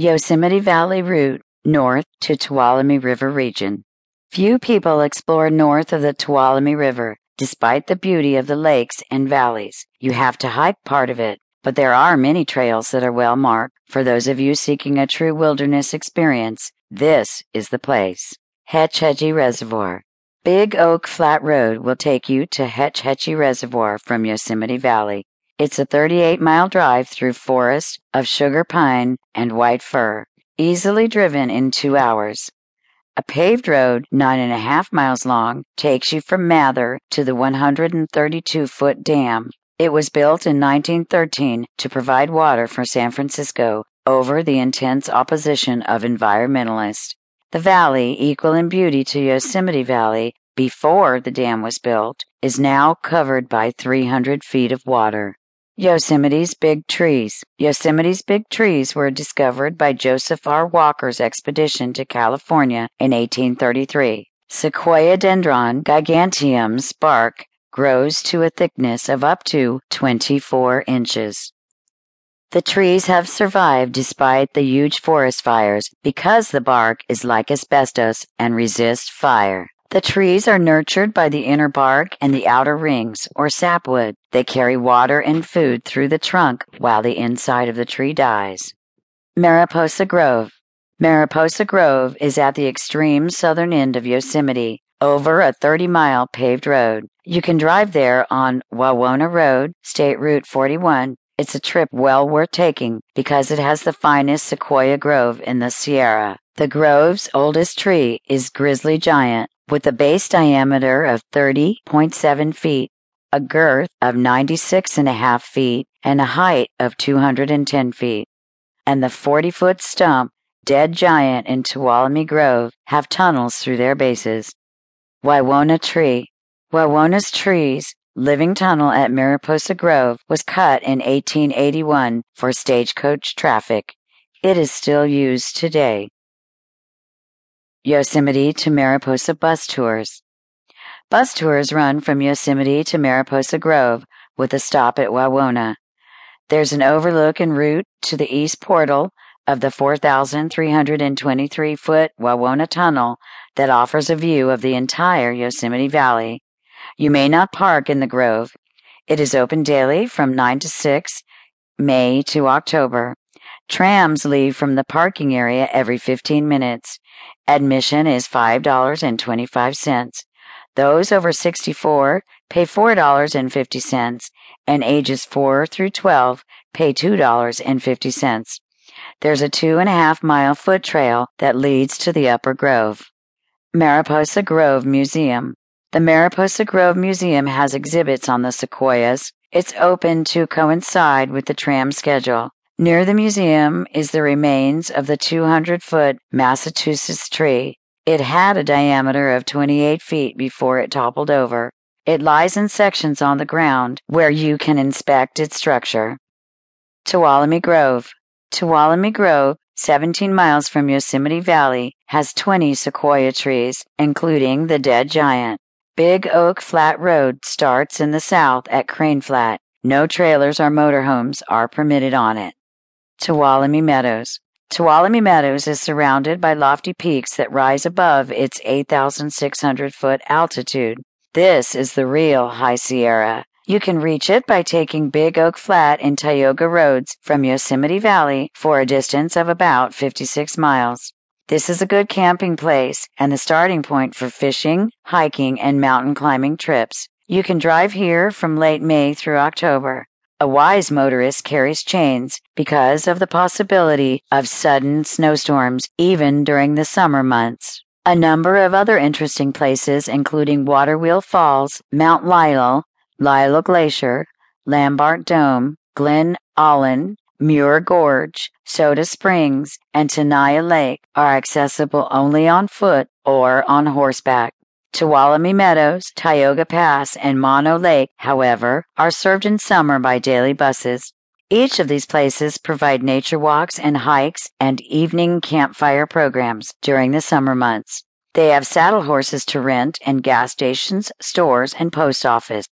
Yosemite Valley route north to Tuolumne River region. Few people explore north of the Tuolumne River, despite the beauty of the lakes and valleys. You have to hike part of it, but there are many trails that are well marked. For those of you seeking a true wilderness experience, this is the place. Hetch Hetchy Reservoir. Big Oak Flat Road will take you to Hetch Hetchy Reservoir from Yosemite Valley. It's a 38 mile drive through forest of sugar pine and white fir, easily driven in two hours. A paved road, nine and a half miles long, takes you from Mather to the 132 foot dam. It was built in 1913 to provide water for San Francisco over the intense opposition of environmentalists. The valley, equal in beauty to Yosemite Valley before the dam was built, is now covered by 300 feet of water. Yosemite's Big Trees. Yosemite's Big Trees were discovered by Joseph R. Walker's expedition to California in 1833. Sequoiadendron giganteum's bark grows to a thickness of up to 24 inches. The trees have survived despite the huge forest fires because the bark is like asbestos and resists fire. The trees are nurtured by the inner bark and the outer rings, or sapwood. They carry water and food through the trunk while the inside of the tree dies. Mariposa Grove. Mariposa Grove is at the extreme southern end of Yosemite, over a 30 mile paved road. You can drive there on Wawona Road, State Route 41. It's a trip well worth taking because it has the finest sequoia grove in the Sierra. The grove's oldest tree is Grizzly Giant, with a base diameter of 30.7 feet, a girth of 96.5 feet, and a height of 210 feet. And the 40 foot stump, Dead Giant and Tuolumne Grove have tunnels through their bases. Wawona Tree. Wawona's trees living tunnel at Mariposa Grove was cut in 1881 for stagecoach traffic. It is still used today. Yosemite to Mariposa bus tours. Bus tours run from Yosemite to Mariposa Grove with a stop at Wawona. There's an overlook and route to the east portal of the 4,323 foot Wawona Tunnel that offers a view of the entire Yosemite Valley. You may not park in the Grove. It is open daily from 9 to 6, May to October. Trams leave from the parking area every 15 minutes. Admission is $5.25. Those over 64 pay $4.50 and ages 4 through 12 pay $2.50. There's a two and a half mile foot trail that leads to the Upper Grove. Mariposa Grove Museum. The Mariposa Grove Museum has exhibits on the sequoias. It's open to coincide with the tram schedule. Near the museum is the remains of the 200 foot Massachusetts tree. It had a diameter of 28 feet before it toppled over. It lies in sections on the ground where you can inspect its structure. Tuolumne Grove. Tuolumne Grove, 17 miles from Yosemite Valley, has 20 sequoia trees, including the dead giant. Big Oak Flat Road starts in the south at Crane Flat. No trailers or motorhomes are permitted on it. Tuolumne Meadows. Tuolumne Meadows is surrounded by lofty peaks that rise above its 8,600 foot altitude. This is the real High Sierra. You can reach it by taking Big Oak Flat and Tioga roads from Yosemite Valley for a distance of about 56 miles. This is a good camping place and the starting point for fishing, hiking, and mountain climbing trips. You can drive here from late May through October. A wise motorist carries chains because of the possibility of sudden snowstorms, even during the summer months. A number of other interesting places, including Waterwheel Falls, Mount Lyell, Lyell Glacier, Lembert Dome, Glen Aulin, Muir Gorge, Soda Springs, and Tenaya Lake, are accessible only on foot or on horseback. Tuolumne Meadows, Tioga Pass, and Mono Lake, however, are served in summer by daily buses. Each of these places provide nature walks and hikes and evening campfire programs during the summer months. They have saddle horses to rent and gas stations, stores, and post office.